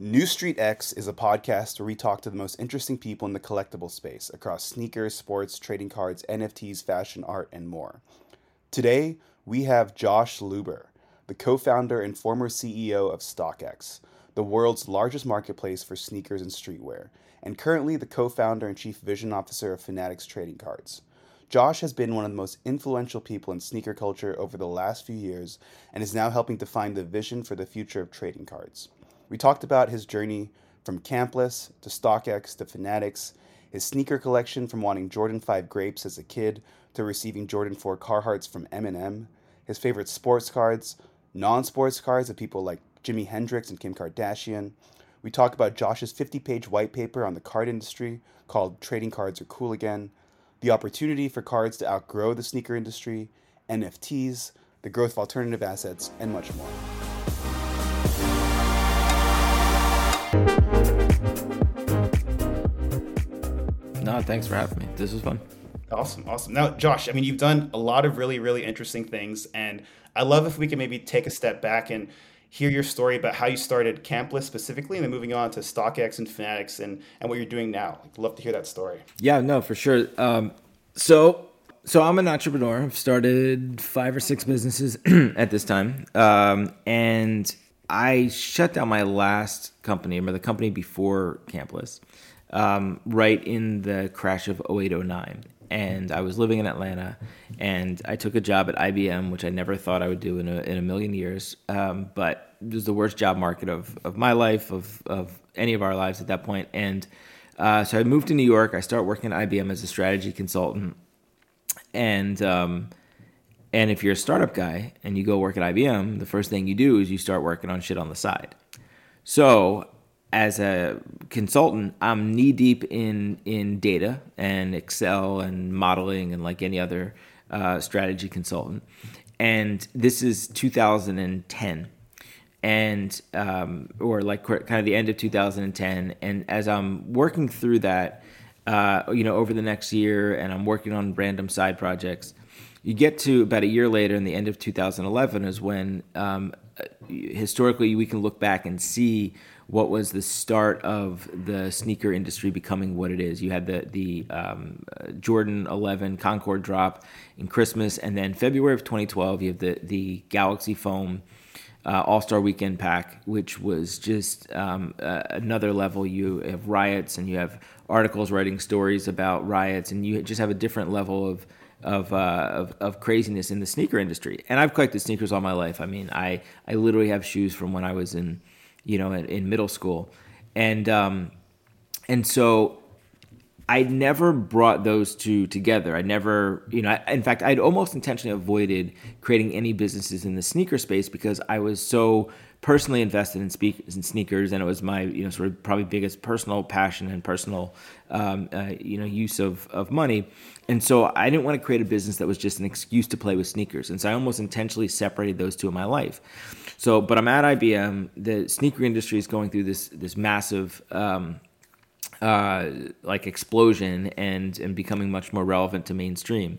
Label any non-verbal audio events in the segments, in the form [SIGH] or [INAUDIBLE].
New Street X is a podcast where we talk to the most interesting people in the collectible space across sneakers, sports, trading cards, NFTs, fashion, art, and more. Today, we have Josh Luber, the co founder and former CEO of StockX, the world's largest marketplace for sneakers and streetwear, and currently the co founder and chief vision officer of Fanatics Trading Cards. Josh has been one of the most influential people in sneaker culture over the last few years and is now helping define the vision for the future of trading cards. We talked about his journey from Campless to StockX to Fanatics, his sneaker collection from wanting Jordan 5 grapes as a kid to receiving Jordan 4 Carhartts from Eminem, his favorite sports cards, non-sports cards of people like Jimi Hendrix and Kim Kardashian. We talk about Josh's 50-page white paper on the card industry called Trading Cards Are Cool Again, the opportunity for cards to outgrow the sneaker industry, NFTs, the growth of alternative assets, and much more. No, thanks for having me. This was fun. Awesome, awesome. Now, Josh, I mean, you've done a lot of really, really interesting things, and I love if we can maybe take a step back and hear your story about how you started Campless specifically, and then moving on to StockX and Fanatics, and and what you're doing now. I'd love to hear that story. Yeah, no, for sure. Um, so, so I'm an entrepreneur. I've started five or six businesses [CLEARS THROAT] at this time, um, and I shut down my last company, or the company before Campless um, right in the crash of 0809. And I was living in Atlanta, and I took a job at IBM, which I never thought I would do in a, in a million years. Um, but it was the worst job market of, of my life, of, of any of our lives at that point. And uh, so I moved to New York. I start working at IBM as a strategy consultant. And um, and if you're a startup guy and you go work at IBM, the first thing you do is you start working on shit on the side. So as a consultant, I'm knee deep in in data and Excel and modeling and like any other uh, strategy consultant. And this is 2010, and um, or like kind of the end of 2010. And as I'm working through that, uh, you know, over the next year, and I'm working on random side projects. You get to about a year later, in the end of 2011, is when um, historically we can look back and see what was the start of the sneaker industry becoming what it is. You had the the um, Jordan 11 Concord drop in Christmas, and then February of 2012, you have the the Galaxy Foam uh, All Star Weekend pack, which was just um, uh, another level. You have riots, and you have articles writing stories about riots, and you just have a different level of of, uh, of, of craziness in the sneaker industry. And I've collected sneakers all my life. I mean, I I literally have shoes from when I was in you know, in, in middle school, and um, and so I never brought those two together. I never, you know, I, in fact, I'd almost intentionally avoided creating any businesses in the sneaker space because I was so personally invested in, speak, in sneakers, and it was my, you know, sort of probably biggest personal passion and personal, um, uh, you know, use of of money. And so I didn't want to create a business that was just an excuse to play with sneakers. And so I almost intentionally separated those two in my life. So, but I'm at IBM. The sneaker industry is going through this this massive. Um, uh, like explosion and and becoming much more relevant to mainstream,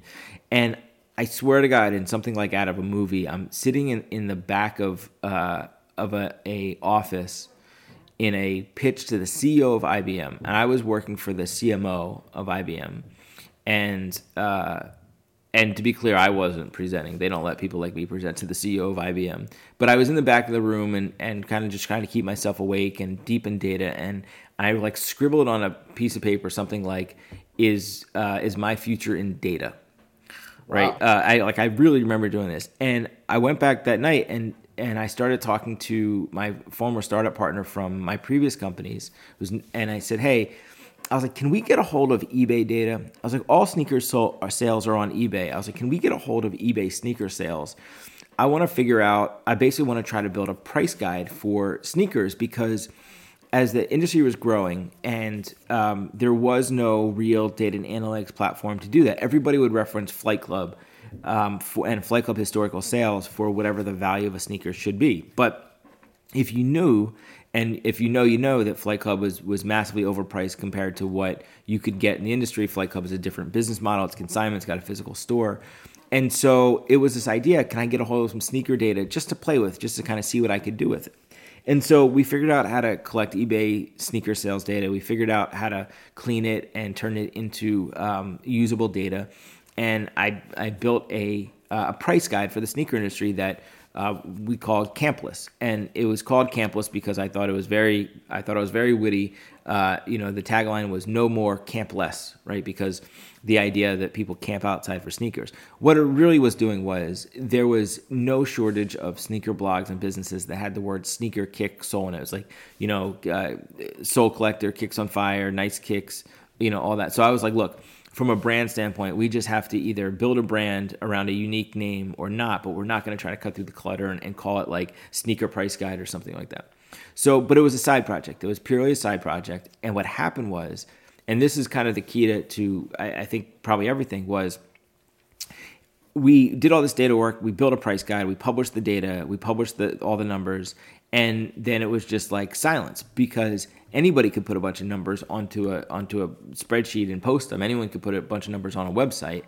and I swear to God, in something like out of a movie, I'm sitting in, in the back of uh, of a, a office in a pitch to the CEO of IBM, and I was working for the CMO of IBM, and uh, and to be clear, I wasn't presenting. They don't let people like me present to the CEO of IBM. But I was in the back of the room and, and kind of just trying to keep myself awake and deep in data. And I like scribbled on a piece of paper something like, "Is uh, is my future in data?" Right. Wow. Uh, I like I really remember doing this, and I went back that night and and I started talking to my former startup partner from my previous companies, Was and I said, "Hey." I was like, can we get a hold of eBay data? I was like, all sneaker uh, sales are on eBay. I was like, can we get a hold of eBay sneaker sales? I want to figure out, I basically want to try to build a price guide for sneakers because as the industry was growing and um, there was no real data and analytics platform to do that, everybody would reference Flight Club um, for, and Flight Club historical sales for whatever the value of a sneaker should be. But if you knew and if you know, you know that Flight Club was was massively overpriced compared to what you could get in the industry. Flight Club is a different business model. It's consignment. It's got a physical store. And so it was this idea: can I get a hold of some sneaker data just to play with, just to kind of see what I could do with it? And so we figured out how to collect eBay sneaker sales data. We figured out how to clean it and turn it into um, usable data. And I, I built a, uh, a price guide for the sneaker industry that uh, we called Campless, and it was called Campless because I thought it was very, I thought it was very witty. Uh, you know, the tagline was "No more camp less," right? Because the idea that people camp outside for sneakers. What it really was doing was there was no shortage of sneaker blogs and businesses that had the word sneaker kick sole in it. It was like, you know, uh, Sole Collector, Kicks on Fire, Nice Kicks, you know, all that. So I was like, look, from a brand standpoint, we just have to either build a brand around a unique name or not, but we're not going to try to cut through the clutter and, and, call it like sneaker price guide or something like that. So, but it was a side project. It was purely a side project. And what happened was, and this is kind of the key to, to I, I think probably everything was we did all this data work. We built a price guide. We published the data. We published the, all the numbers. And then it was just like silence because anybody could put a bunch of numbers onto a onto a spreadsheet and post them. Anyone could put a bunch of numbers on a website.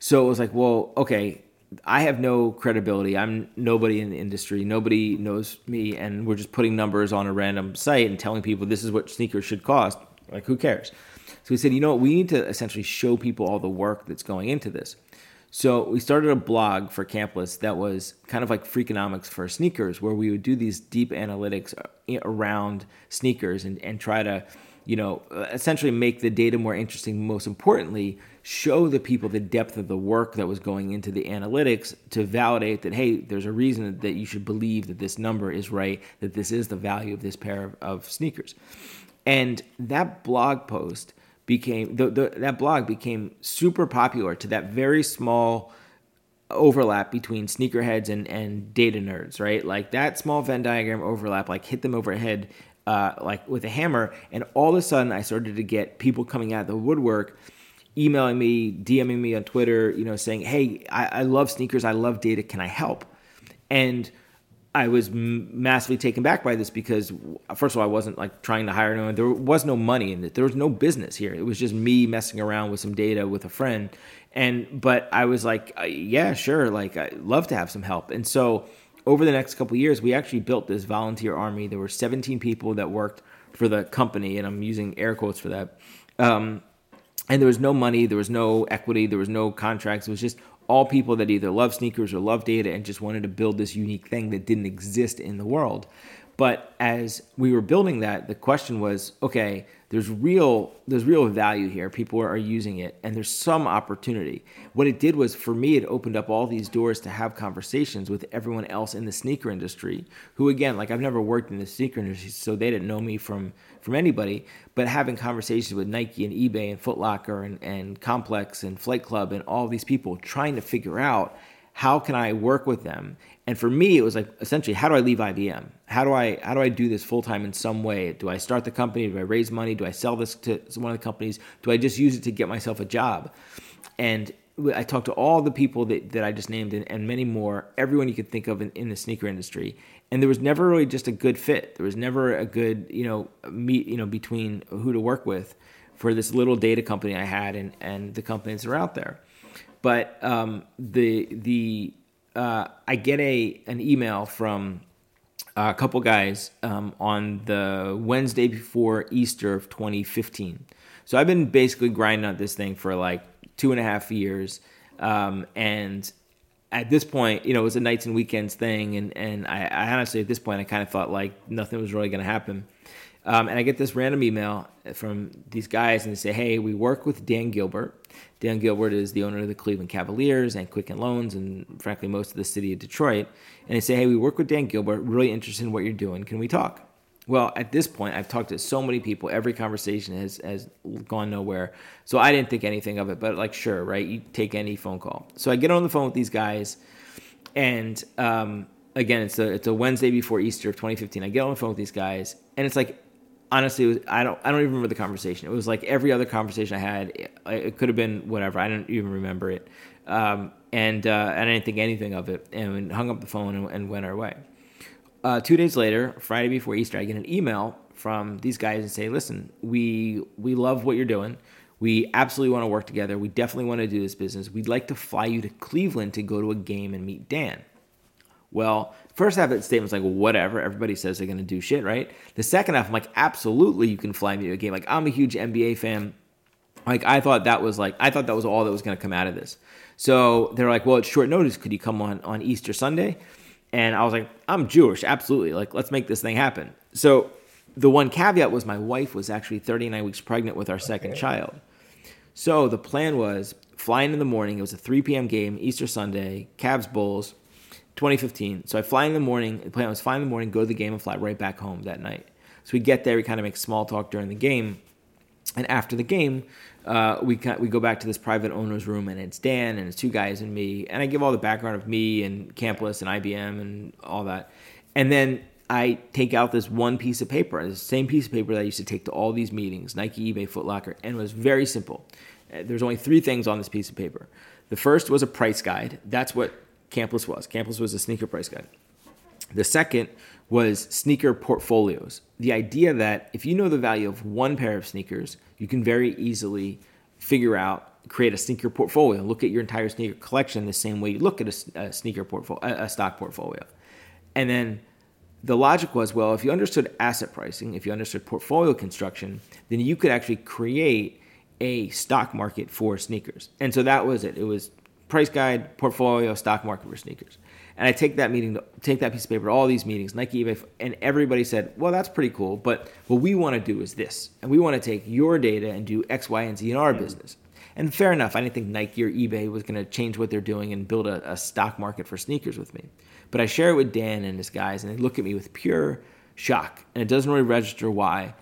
So it was like, well, okay, I have no credibility. I'm nobody in the industry. Nobody knows me, and we're just putting numbers on a random site and telling people this is what sneakers should cost. Like, who cares? So we said, you know what? We need to essentially show people all the work that's going into this. So we started a blog for Campless that was kind of like Freakonomics for sneakers, where we would do these deep analytics uh, around sneakers and, and try to, you know, uh, essentially make the data more interesting. Most importantly, show the people the depth of the work that was going into the analytics to validate that, hey, there's a reason that you should believe that this number is right, that this is the value of this pair of, of sneakers. And that blog post became the, the, that blog became super popular to that very small overlap between sneakerheads and, and data nerds, right? Like that small Venn diagram overlap, like hit them overhead, uh, like with a hammer. And all of a sudden, I started to get people coming out of the woodwork, emailing me, DMing me on Twitter, you know, saying, "Hey, I, I love sneakers. I love data. Can I help?" And I was massively taken back by this because, first of all, I wasn't like trying to hire anyone. There was no money in it. There was no business here. It was just me messing around with some data with a friend. And, but I was like, uh, yeah, sure. Like, I love to have some help. And so, over the next couple years, we actually built this volunteer army. There were 17 people that worked for the company, and I'm using air quotes for that. Um, and there was no money, there was no equity, there was no contracts. It was just all people that either love sneakers or love data and just wanted to build this unique thing that didn't exist in the world. But as we were building that, the question was, okay, there's real there's real value here. People are using it, and there's some opportunity. What it did was, for me, it opened up all these doors to have conversations with everyone else in the sneaker industry. Who, again, like I've never worked in the sneaker industry, so they didn't know me from from anybody. But having conversations with Nike and eBay and Foot Locker and, and Complex and Flight Club and all these people, trying to figure out how can I work with them and for me, it was like essentially, how do I leave IBM? How do I how do I do this full time in some way? Do I start the company? Do I raise money? Do I sell this to one of the companies? Do I just use it to get myself a job? And I talked to all the people that, that I just named and, and many more, everyone you could think of in, in, the sneaker industry. And there was never really just a good fit. There was never a good, you know, meet, you know, between who to work with for this little data company I had and, and the companies that are out there. But um, the the uh, I get a an email from a couple guys um, on the Wednesday before Easter of 2015. So I've been basically grinding on this thing for like two and a half years, um, and at this point, you know, it was a nights and weekends thing, and and I, I honestly at this point I kind of thought like nothing was really going to happen. Um, and I get this random email from these guys, and they say, "Hey, we work with Dan Gilbert. Dan Gilbert is the owner of the Cleveland Cavaliers and Quicken Loans, and frankly, most of the city of Detroit." And they say, "Hey, we work with Dan Gilbert. Really interested in what you're doing. Can we talk?" Well, at this point, I've talked to so many people. Every conversation has has gone nowhere. So I didn't think anything of it. But like, sure, right? You take any phone call. So I get on the phone with these guys, and um, again, it's a it's a Wednesday before Easter of 2015. I get on the phone with these guys, and it's like honestly, was, I don't I don't even remember the conversation. It was like every other conversation I had. It, it could have been whatever. I don't even remember it, um, and uh, I didn't think anything of it. And hung up the phone and, and went our way. Uh, two days later, Friday before Easter, I get an email from these guys and say, "Listen, we we love what you're doing. We absolutely want to work together. We definitely want to do this business. We'd like to fly you to Cleveland to go to a game and meet Dan." Well, first half of the statement's like, whatever. Everybody says they're going to do shit, right? The second half, I'm like, absolutely, you can fly me to a game. Like, I'm a huge NBA fan. Like, I thought that was like, I thought that was all that was going to come out of this. So they're like, well, it's short notice. Could you come on on Easter Sunday? And I was like, I'm Jewish, absolutely. Like, let's make this thing happen. So the one caveat was my wife was actually 39 weeks pregnant with our second okay. child. So the plan was flying in the morning. It was a 3 p.m. game, Easter Sunday, Cavs Bulls, 2015. So I fly in the morning. The plan was fly in the morning, go to the game, and fly right back home that night. So we get there, we kind of make small talk during the game, and after the game, uh, we we go back to this private owner's room, and it's Dan and it's two guys and me, and I give all the background of me and Campless and IBM and all that, and then I take out this one piece of paper, the same piece of paper that I used to take to all these meetings, Nike, eBay, Foot Locker, and it was very simple. Uh, there's only three things on this piece of paper. The first was a price guide. That's what Campless was. Campless was a sneaker price guide. The second was sneaker portfolios. The idea that if you know the value of one pair of sneakers, you can very easily figure out, create a sneaker portfolio, look at your entire sneaker collection the same way you look at a, a sneaker portfolio, a stock portfolio. And then the logic was well, if you understood asset pricing, if you understood portfolio construction, then you could actually create a stock market for sneakers. And so that was it. It was price guide, portfolio, stock market for sneakers. And I take that meeting, take that piece of paper to all these meetings, Nike, eBay, and everybody said, well, that's pretty cool. But what we want to do is this. And we want to take your data and do X, Y, and Z in our mm. business. And fair enough, I didn't think Nike or eBay was going to change what they're doing and build a, a stock market for sneakers with me. But I share it with Dan and his guys, and they look at me with pure shock, and it doesn't really register why.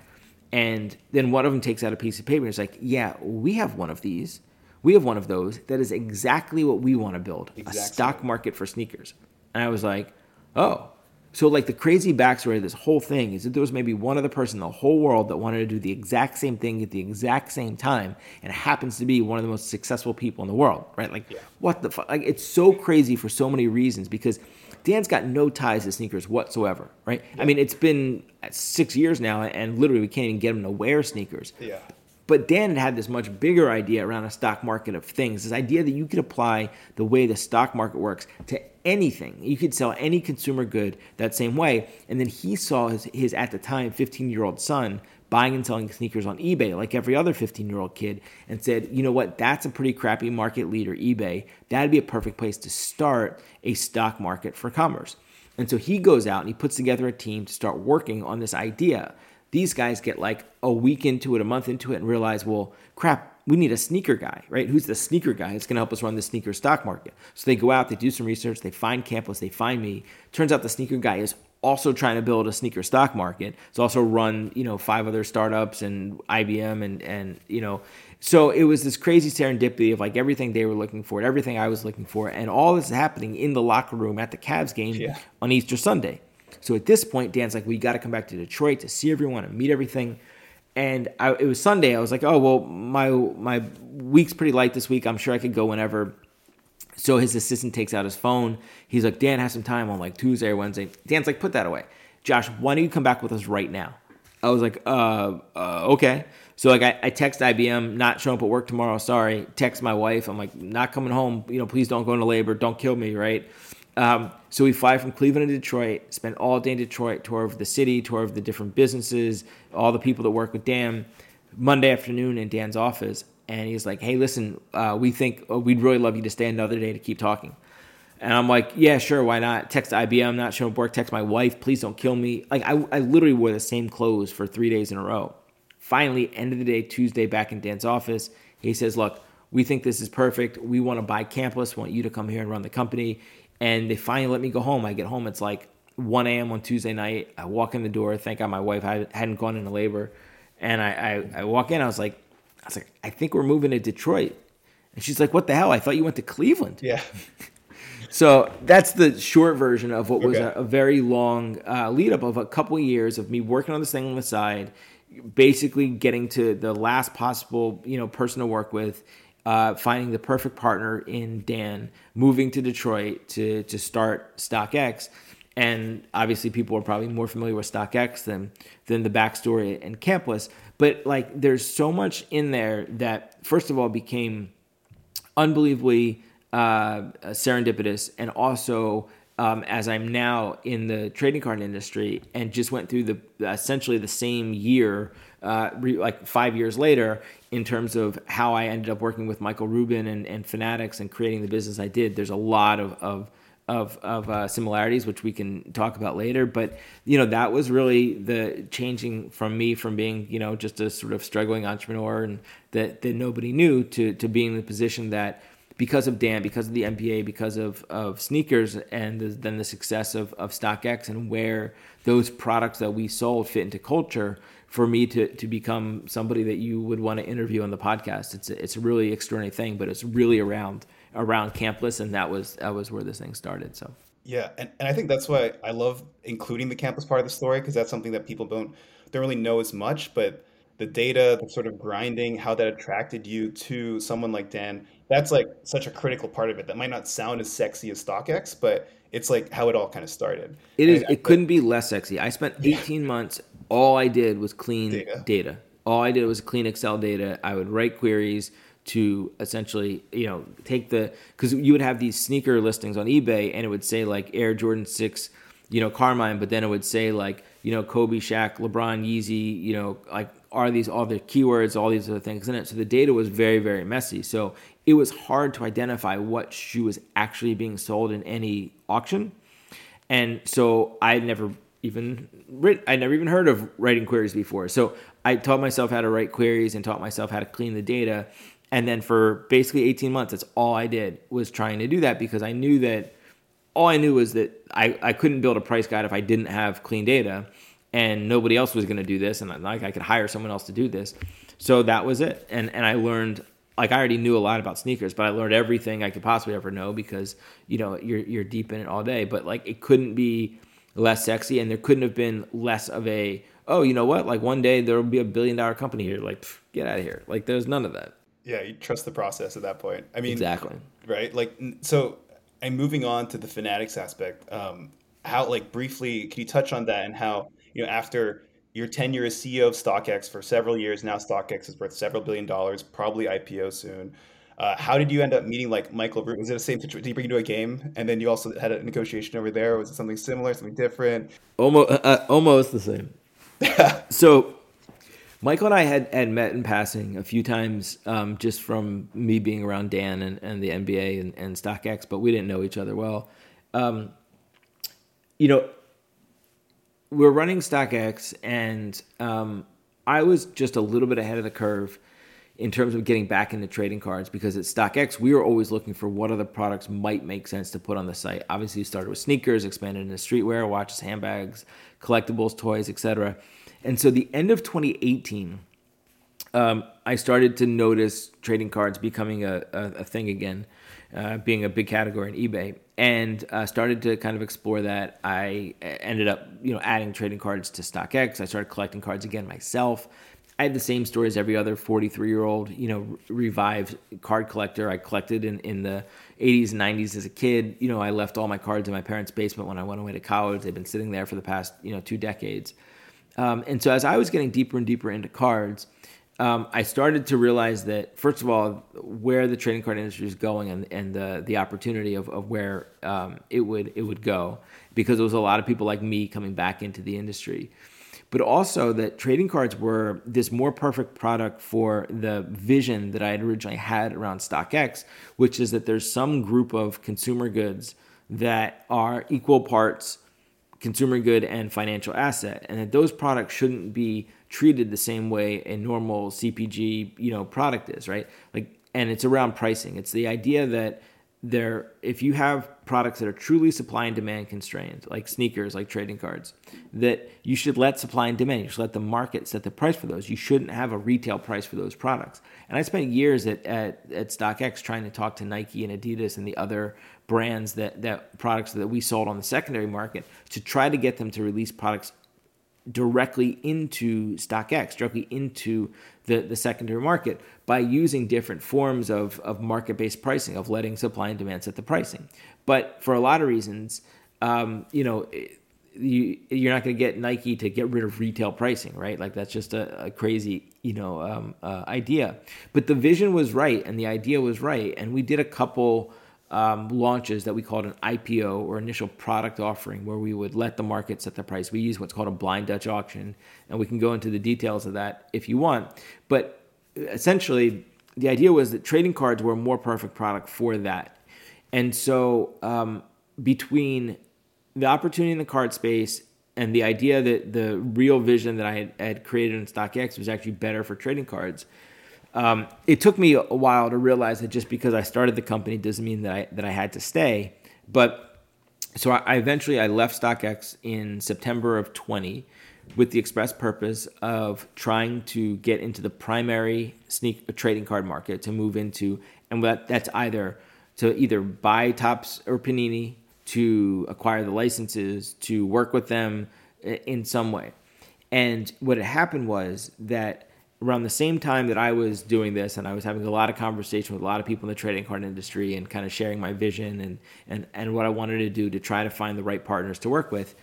And then one of them takes out a piece of paper and is like, "Yeah, we have one of these. We have one of those. That is exactly what we want to build: exactly. a stock market for sneakers." And I was like, "Oh." So, like the crazy backstory of this whole thing is that there was maybe one other person in the whole world that wanted to do the exact same thing at the exact same time, and happens to be one of the most successful people in the world, right? Like, yeah. what the fuck? Like, it's so crazy for so many reasons because Dan's got no ties to sneakers whatsoever, right? Yeah. I mean, it's been six years now, and literally we can't even get him to wear sneakers. Yeah. But Dan had had this much bigger idea around a stock market of things. This idea that you could apply the way the stock market works to anything. You could sell any consumer good that same way. And then he saw his, his at the time 15 year old son buying and selling sneakers on eBay like every other 15 year old kid and said, you know what, that's a pretty crappy market leader, eBay. That'd be a perfect place to start a stock market for commerce. And so he goes out and he puts together a team to start working on this idea. These guys get like a week into it, a month into it, and realize, well, crap, we need a sneaker guy, right? Who's the sneaker guy? that's going to help us run the sneaker stock market. So they go out, they do some research, they find Campless, they find me. Turns out the sneaker guy is also trying to build a sneaker stock market. It's also run, you know, five other startups and IBM and and you know, so it was this crazy serendipity of like everything they were looking for, everything I was looking for, and all this is happening in the locker room at the Cavs game yeah. on Easter Sunday. So at this point, Dan's like, we got to come back to Detroit to see everyone and meet everything. And I, it was Sunday. I was like, oh well, my my week's pretty light this week. I'm sure I could go whenever. So his assistant takes out his phone. He's like, Dan has some time on like Tuesday or Wednesday. Dan's like, put that away. Josh, why don't you come back with us right now? I was like, uh, uh okay. So like I, I text IBM, not showing up at work tomorrow. Sorry. Text my wife. I'm like, not coming home. You know, please don't go into labor. Don't kill me. Right. Um, so we fly from Cleveland to Detroit. Spend all day in Detroit. Tour of the city. Tour of the different businesses. All the people that work with Dan. Monday afternoon in Dan's office, and he's like, "Hey, listen, uh, we think oh, we'd really love you to stay another day to keep talking." And I'm like, "Yeah, sure, why not?" Text IBM, not showing up work. Text my wife, please don't kill me. Like I, I literally wore the same clothes for three days in a row. Finally, end of the day, Tuesday, back in Dan's office, he says, "Look, we think this is perfect. We want to buy Campless. Want you to come here and run the company." And they finally let me go home. I get home, it's like 1 a.m. on Tuesday night. I walk in the door. Thank God my wife hadn't gone into labor. And I, I, I walk in. I was like, I was like, I think we're moving to Detroit. And she's like, What the hell? I thought you went to Cleveland. Yeah. [LAUGHS] so that's the short version of what was okay. a, a, very long uh, lead up of a couple of years of me working on this thing on the side, basically getting to the last possible you know person to work with. Uh, finding the perfect partner in Dan, moving to Detroit to to start StockX, and obviously people are probably more familiar with StockX than than the backstory and Campless. But like, there's so much in there that first of all became unbelievably uh, serendipitous and also um, as I'm now in the trading card industry and just went through the essentially the same year, uh, re, like five years later, in terms of how I ended up working with Michael Rubin and, and Fanatics and creating the business I did. There's a lot of, of of, of uh, similarities, which we can talk about later. But you know, that was really the changing from me from being you know just a sort of struggling entrepreneur and that that nobody knew to to being in the position that because of Dan, because of the NBA, because of, of sneakers, and the, then the success of, of StockX and where those products that we sold fit into culture, for me to, to become somebody that you would want to interview on the podcast. It's a, it's a really extraordinary thing, but it's really around around campless, and that was that was where this thing started. So. Yeah, and, and I think that's why I love including the campless part of the story because that's something that people don't don't really know as much, but the data, the sort of grinding, how that attracted you to someone like Dan, that's like such a critical part of it. That might not sound as sexy as StockX, but it's like how it all kind of started. It is. And, it couldn't be less sexy. I spent 18 months. All I did was clean data. data. All I did was clean Excel data. I would write queries to essentially, you know, take the because you would have these sneaker listings on eBay and it would say like Air Jordan Six, you know, Carmine, but then it would say like you know Kobe, Shaq, LeBron, Yeezy, you know, like are these all the keywords, all these other things in it. So the data was very very messy. So it was hard to identify what shoe was actually being sold in any auction, and so I had never even written, I never even heard of writing queries before. So I taught myself how to write queries and taught myself how to clean the data and then for basically 18 months, that's all I did was trying to do that because I knew that all I knew was that I, I couldn't build a price guide if I didn't have clean data and nobody else was going to do this. And like I could hire someone else to do this. So that was it. And, and I learned, like I already knew a lot about sneakers, but I learned everything I could possibly ever know because, you know, you're, you're deep in it all day, but like it couldn't be less sexy and there couldn't have been less of a, oh, you know what? Like one day there will be a billion dollar company here. Like, get out of here. Like there's none of that yeah, you trust the process at that point. I mean, exactly right. Like, so, and moving on to the fanatics aspect, um, how like briefly, can you touch on that and how you know after your tenure as CEO of StockX for several years now, StockX is worth several billion dollars, probably IPO soon. Uh, how did you end up meeting like Michael Rubin? Was it the same situation? Did you bring you to a game, and then you also had a negotiation over there? Was it something similar, something different? Almost, uh, almost the same. [LAUGHS] so Michael and I had, had met in passing a few times um, just from me being around Dan and, and the NBA and, and StockX, but we didn't know each other well. Um, you know, we're running StockX, and um, I was just a little bit ahead of the curve in terms of getting back into trading cards because at StockX, we were always looking for what other products might make sense to put on the site. Obviously, we started with sneakers, expanded into streetwear, watches, handbags, collectibles, toys, etc. And so the end of 2018, um, I started to notice trading cards becoming a, a, a thing again, uh, being a big category in eBay, and uh, started to kind of explore that. I ended up, you know, adding trading cards to StockX. I started collecting cards again myself. I had the same story as every other 43 year old, you know, revived card collector. I collected in, in the 80s and 90s as a kid. You know, I left all my cards in my parents' basement when I went away to college. They've been sitting there for the past, you know, two decades. Um, and so as I was getting deeper and deeper into cards, um, I started to realize that first of all, where the trading card industry is going and, and the the opportunity of, of where um, it would it would go, because there was a lot of people like me coming back into the industry, but also that trading cards were this more perfect product for the vision that I had originally had around StockX, which is that there's some group of consumer goods that are equal parts consumer good and financial asset and that those products shouldn't be treated the same way a normal CPG, you know, product is, right? Like and it's around pricing. It's the idea that there if you have products that are truly supply and demand constrained like sneakers like trading cards that you should let supply and demand you should let the market set the price for those. You shouldn't have a retail price for those products. And i spent years at, at, at stockx trying to talk to nike and adidas and the other brands that that products that we sold on the secondary market to try to get them to release products directly into StockX, directly into the, the secondary market by using different forms of, of market based pricing, of letting supply and demand set the pricing. But for a lot of reasons, um, you know, you, you're not going to get Nike to get rid of retail pricing, right? Like that's just a, a crazy, you know, um, uh, idea. But the vision was right and the idea was right, and we did a couple um, launches that we called an IPO or initial product offering, where we would let the market set the price. We use what's called a blind Dutch auction, and we can go into the details of that if you want. But essentially, the idea was that trading cards were a more perfect product for that. And so, um, between the opportunity in the card space and the idea that the real vision that I had, had created in StockX was actually better for trading cards, um, it took me a while to realize that just because I started the company doesn't mean that I that I had to stay. But so I, I eventually I left StockX in September of 20 with the express purpose of trying to get into the primary sneak trading card market to move into, and that, that's either to either buy Topps or Panini, to acquire the licenses, to work with them in some way. And what had happened was that around the same time that I was doing this, and I was having a lot of conversation with a lot of people in the trading card industry, and kind of sharing my vision and and and what I wanted to do to try to find the right partners to work with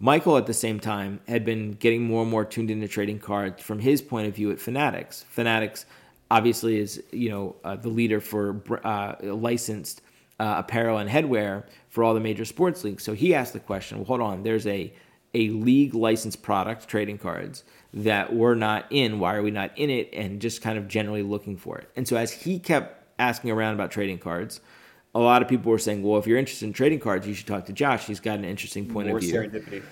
Michael, at the same time, had been getting more and more tuned into trading cards from his point of view at Fanatics. Fanatics obviously is you know uh, the leader for uh, licensed uh, apparel and headwear for all the major sports leagues. So he asked the question: Well, hold on, there's a a league licensed product, trading cards, that we're not in. Why are we not in it? And just kind of generally looking for it. And so as he kept asking around about trading cards, a lot of people were saying, well, if you're interested in trading cards, you should talk to Josh. He's got an interesting point More of view. serendipity.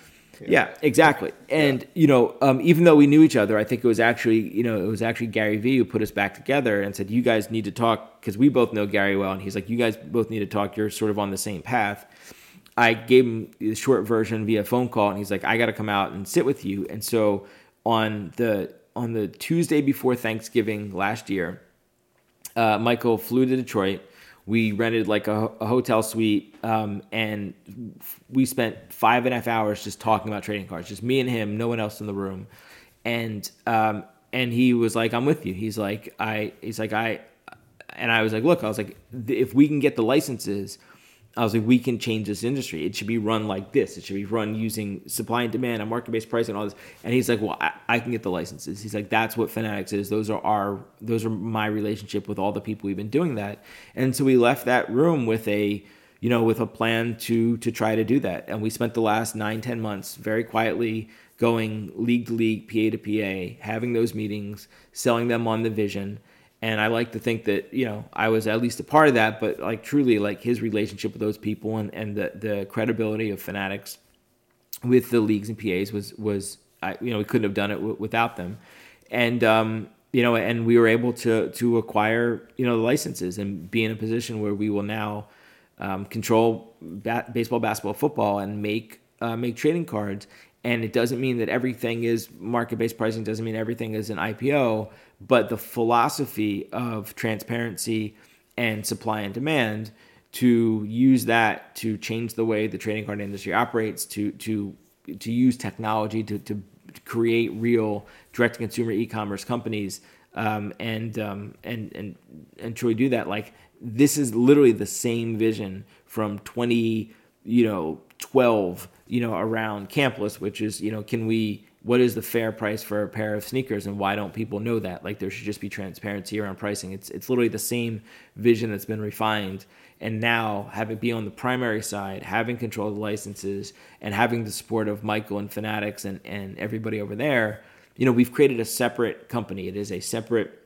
Yeah, yeah exactly. And yeah. you know, um, even though we knew each other, I think it was actually, you know, it was actually Gary Vee who put us back together and said, "You guys need to talk because we both know Gary well." And he's like, "You guys both need to talk. You're sort of on the same path." I gave him the short version via phone call, and he's like, "I got to come out and sit with you." And so on the on the Tuesday before Thanksgiving last year, uh, Michael flew to Detroit. We rented like a, a hotel suite um, and we spent five and a half hours just talking about trading cards just me and him no one else in the room. And um, and he was like i'm with you. He's like i he's like i and i was like look i was like if we can get the licenses I was like, we can change this industry. It should be run like this. It should be run using supply and demand and market based pricing and all this. And he's like, well, I, I, can get the licenses. He's like, that's what Fanatics is. Those are our, those are my relationship with all the people we've been doing that. And so we left that room with a, you know, with a plan to to try to do that. And we spent the last nine, ten months very quietly going league to league, PA to PA, having those meetings, selling them on the vision and I like to think that you know I was at least a part of that, but like truly like his relationship with those people and and the the credibility of Fanatics with the leagues and PAs was was I, you know we couldn't have done it w- without them, and um, you know and we were able to to acquire you know the licenses and be in a position where we will now um, control bat- baseball, basketball, football, and make uh, make trading cards. And it doesn't mean that everything is market based pricing. Doesn't mean everything is an IPO but the philosophy of transparency and supply and demand to use that to change the way the trading card industry operates to to to use technology to, to create real direct to consumer e-commerce companies um, and um, and and and truly do that like this is literally the same vision from 20 you know 12 you know around campless which is you know can we what is the fair price for a pair of sneakers and why don't people know that? Like there should just be transparency around pricing. It's it's literally the same vision that's been refined. And now have it be on the primary side having control of the licenses and having the support of michael and fanatics and and everybody over there you know we've created a separate company. It is a separate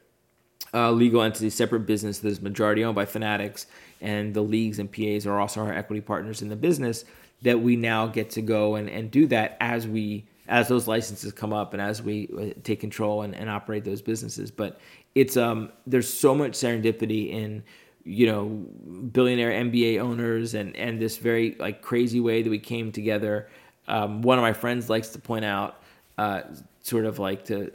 uh, legal entity separate business that is majority owned by fanatics. And the leagues and pas are also our equity partners in the business that we now get to go and, and do that as we as those licenses come up and as we uh, take control and, and operate those businesses. But it's um there's so much serendipity in you know billionaire NBA owners and and this very like crazy way that we came together. Um, one of my friends likes to point out. Uh, sort of like to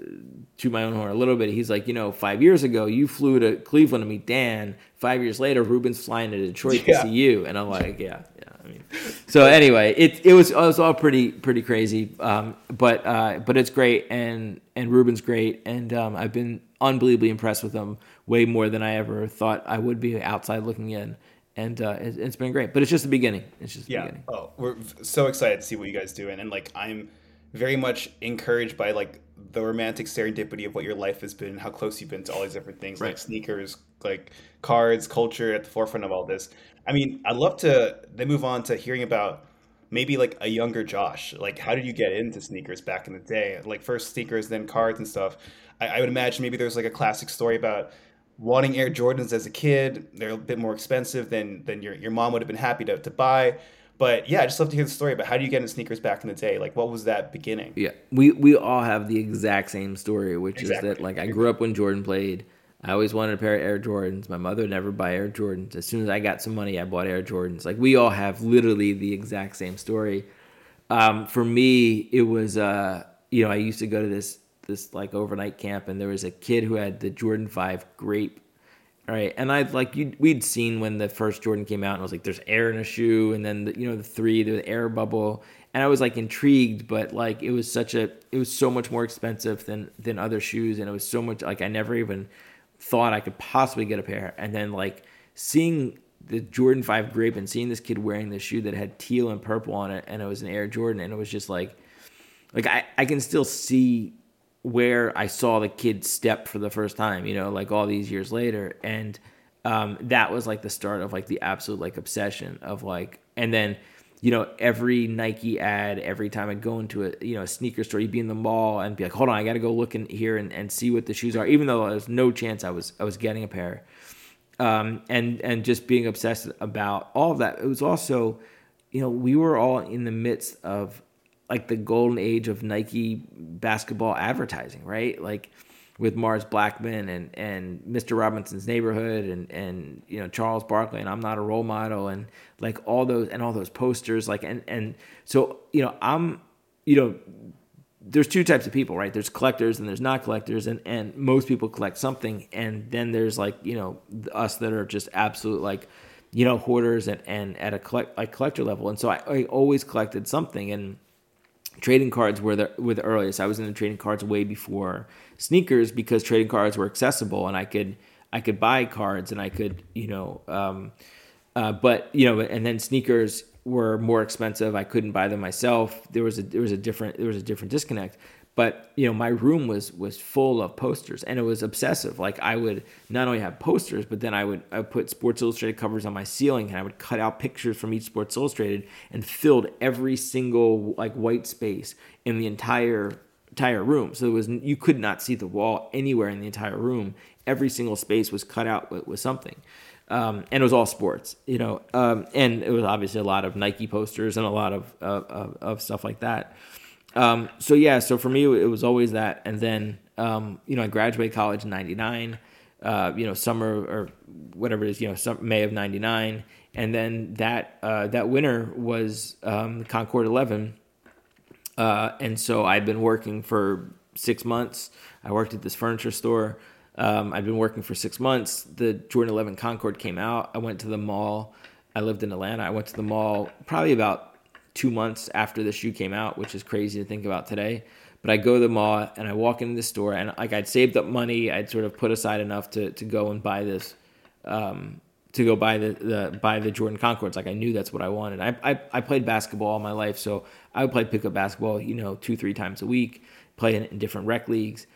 to my own horn a little bit. He's like, you know, five years ago you flew to Cleveland to meet Dan. Five years later, Rubin's flying to Detroit yeah. to see you, and I'm like, yeah, I mean, so anyway, it it was it was all pretty pretty crazy, um, but uh, but it's great, and and Rubin's great, and um, I've been unbelievably impressed with him, way more than I ever thought I would be outside looking in, and uh, it, has been great. But it's just the beginning. It's just the yeah. Beginning. Oh, we're so excited to see what you guys do, and, and like I'm very much encouraged by like the romantic serendipity of what your life has been, how close you've been to all these different things, Right. like sneakers, like cards, culture at the forefront of all this. I mean, I'd love to then move on to hearing about maybe like a younger Josh. Like, how did you get into sneakers back in the day? Like, first sneakers, then cards and stuff. I, I would imagine maybe there's like a classic story about wanting Air Jordans as a kid. They're a bit more expensive than than your, your mom would have been happy to, to buy. But yeah, I just love to hear the story about how do you get into sneakers back in the day? Like, what was that beginning? Yeah, we we all have the exact same story, which Exactly. is that like I grew up when Jordan played. I always wanted a pair of Air Jordans. My mother would never buy Air Jordans. As soon as I got some money, I bought Air Jordans. Like we all have literally the exact same story. Um, for me, it was uh, you know I used to go to this this like overnight camp, and there was a kid who had the Jordan Five Grape right, and I like you. We'd seen when the first Jordan came out, and I was like, "There's air in a shoe," and then the, you know the three, the air bubble, and I was like intrigued, but like it was such a, it was so much more expensive than than other shoes, and it was so much like I never even thought I could possibly get a pair, and then like seeing the Jordan Five Grape and seeing this kid wearing this shoe that had teal and purple on it, and it was an Air Jordan, and it was just like, like I I can still see where I saw the kid step for the first time, you know, like all these years later. And um, that was like the start of like the absolute like obsession of like, and then, you know, every Nike ad, every time I go into a, you know, a sneaker store, you'd be in the mall and be like, hold on, I got to go look in here and, and see what the shoes are, even though there's no chance I was, I was getting a pair. Um, and, and just being obsessed about all of that. It was also, you know, we were all in the midst of like the golden age of Nike basketball advertising, right? Like with Mars Blackmon and and Mr. Robinson's Neighborhood and and you know Charles Barkley and I'm not a role model and like all those and all those posters like and and so you know I'm you know there's two types of people, right? There's collectors and there's not collectors, and and most people collect something, and then there's like you know us that are just absolute like you know hoarders and and at a collect like collector level, and so I, I always collected something, and trading cards were the were the earliest. I was in the trading cards way before sneakers because trading cards were accessible, and I could I could buy cards and I could you know. Um, uh, but you know, and then sneakers were more expensive. I couldn't buy them myself. There was a there was a different there was a different disconnect. But you know, my room was was full of posters, and it was obsessive. Like I would not only have posters, but then I would I would put Sports Illustrated covers on my ceiling, and I would cut out pictures from each Sports Illustrated and filled every single like white space in the entire entire room. So it was you could not see the wall anywhere in the entire room. Every single space was cut out with, with something um, and it was all sports, you know, um, and it was obviously a lot of Nike posters and a lot of of, of stuff like that. Um, so yeah, so for me, it was always that, and then um, you know, I graduated college in '99, uh, you know, summer or whatever it is, you know, some, May of '99, and then that uh, that winter was um, Concord 11, uh, and so I'd been working for six months. I worked at this furniture store. Um, I've been working for six months. The Jordan 11 Concord came out. I went to the mall. I lived in Atlanta. I went to the mall probably about two months after the shoe came out, which is crazy to think about today. But I go to the mall and I walk into the store and like I'd saved up money. I'd sort of put aside enough to, to go and buy this, um, to go buy the, the buy the Jordan Concords. Like I knew that's what I wanted. I, I I played basketball all my life, so I would play pickup basketball, you know, two three times a week, play in, in different rec leagues.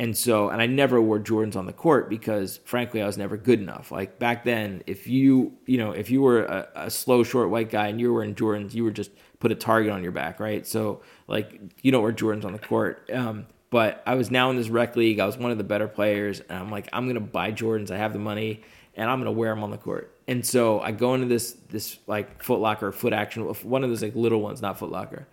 And so, and I never wore Jordans on the court because, frankly, I was never good enough. Like back then, if you, you know, if you were a, a slow, short white guy and you were wearing Jordans, you were just put a target on your back, right? So, like, you don't wear Jordans on the court. Um, but I was now in this rec league. I was one of the better players, and I'm like, I'm gonna buy Jordans. I have the money, and I'm gonna wear them on the court. And so I go into this this like Foot Locker, Foot Action, one of those like little ones, not Foot Locker.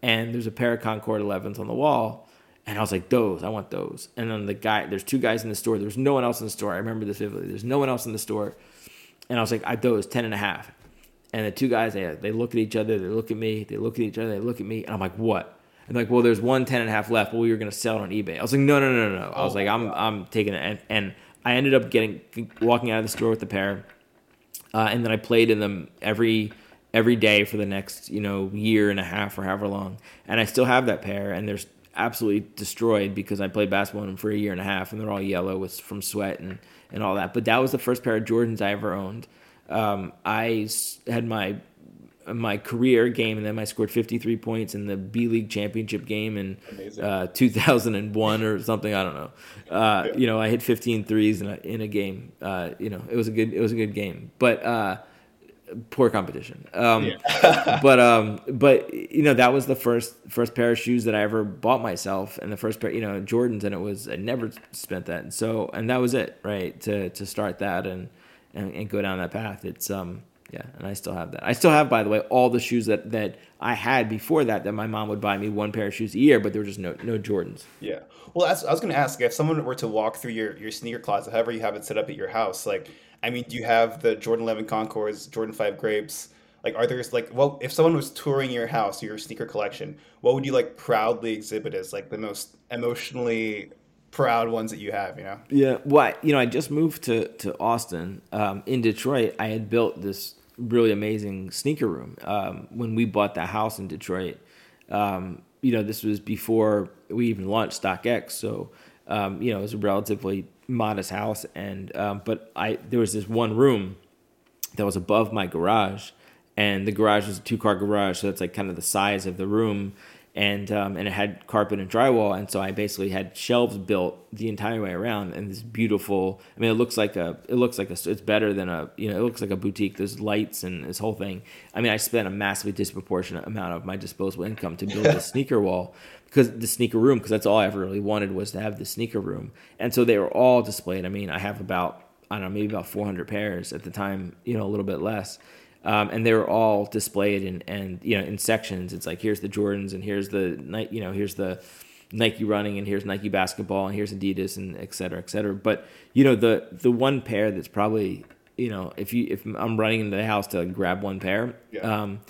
And there's a pair of Concord 11s on the wall. And I was like, those, I want those. And then the guy, there's two guys in the store. There's no one else in the store. I remember this vividly. There's no one else in the store. And I was like, I those 10 and a half. And the two guys, they, they look at each other, they look at me, they look at each other, they look at me. And I'm like, what? And like, well, there's one 10 and a half left, Well, we were going to sell it on eBay. I was like, no, no, no, no, no. I was Oh like, I'm, God. I'm taking it. And, and I ended up getting, walking out of the store with the pair. Uh, and then I played in them every every day for the next you know year and a half or however long. And I still have that pair, and they're absolutely destroyed because I played basketball in them for a year and a half, and they're all yellow with from sweat and and all that. But that was the first pair of Jordans I ever owned. Um, I had my my career game, and then I scored 53 points in the B League championship game in uh, 2001 or something. I don't know. Uh, You know, I hit 15 threes in a, in a game. Uh, you know, it was a good it was a good game, but uh, poor competition. Um, [LAUGHS] but um, but you know, that was the first first pair of shoes that I ever bought myself, and the first pair, you know, Jordans, and it was I never spent that, and so and that was it, right? To to start that and and, and go down that path. It's um. Yeah, and I still have that. I still have, by the way, all the shoes that, that I had before that. That my mom would buy me one pair of shoes a year, but there were just no no Jordans. Yeah. Well, I was going to ask if someone were to walk through your, your sneaker closet, however you have it set up at your house, like, I mean, do you have the Jordan 11 Concords, Jordan 5 Grapes? Like, are there, like, well, if someone was touring your house your sneaker collection, what would you, like, proudly exhibit as, like, the most emotionally proud ones that you have, you know? Yeah, well, you know, I just moved to to Austin. Um, in Detroit, I had built this really amazing sneaker room um, when we bought that house in Detroit. Um, you know, this was before we even launched StockX, so um, you know, it was a relatively modest house. And um, but I there was this one room that was above my garage, and the garage was a two car garage, so that's like kind of the size of the room, and um, and it had carpet and drywall, and so I basically had shelves built the entire way around, and this beautiful. I mean, it looks like a it looks like a it's better than a you know it looks like a boutique. There's lights and this whole thing. I mean, I spent a massively disproportionate amount of my disposable income to build a [LAUGHS] sneaker wall because the sneaker room because that's all I ever really wanted was to have the sneaker room, and so they were all displayed. I mean, I have about I don't know maybe about 400 pairs at the time, you know, a little bit less um, and they were all displayed in and you know in sections. It's like here's the Jordans and here's the Nike, you know, here's the Nike running and here's Nike basketball and here's Adidas and et cetera, et cetera. But you know the the one pair that's probably you know if you if I'm running into the house to grab one pair, Yeah. um,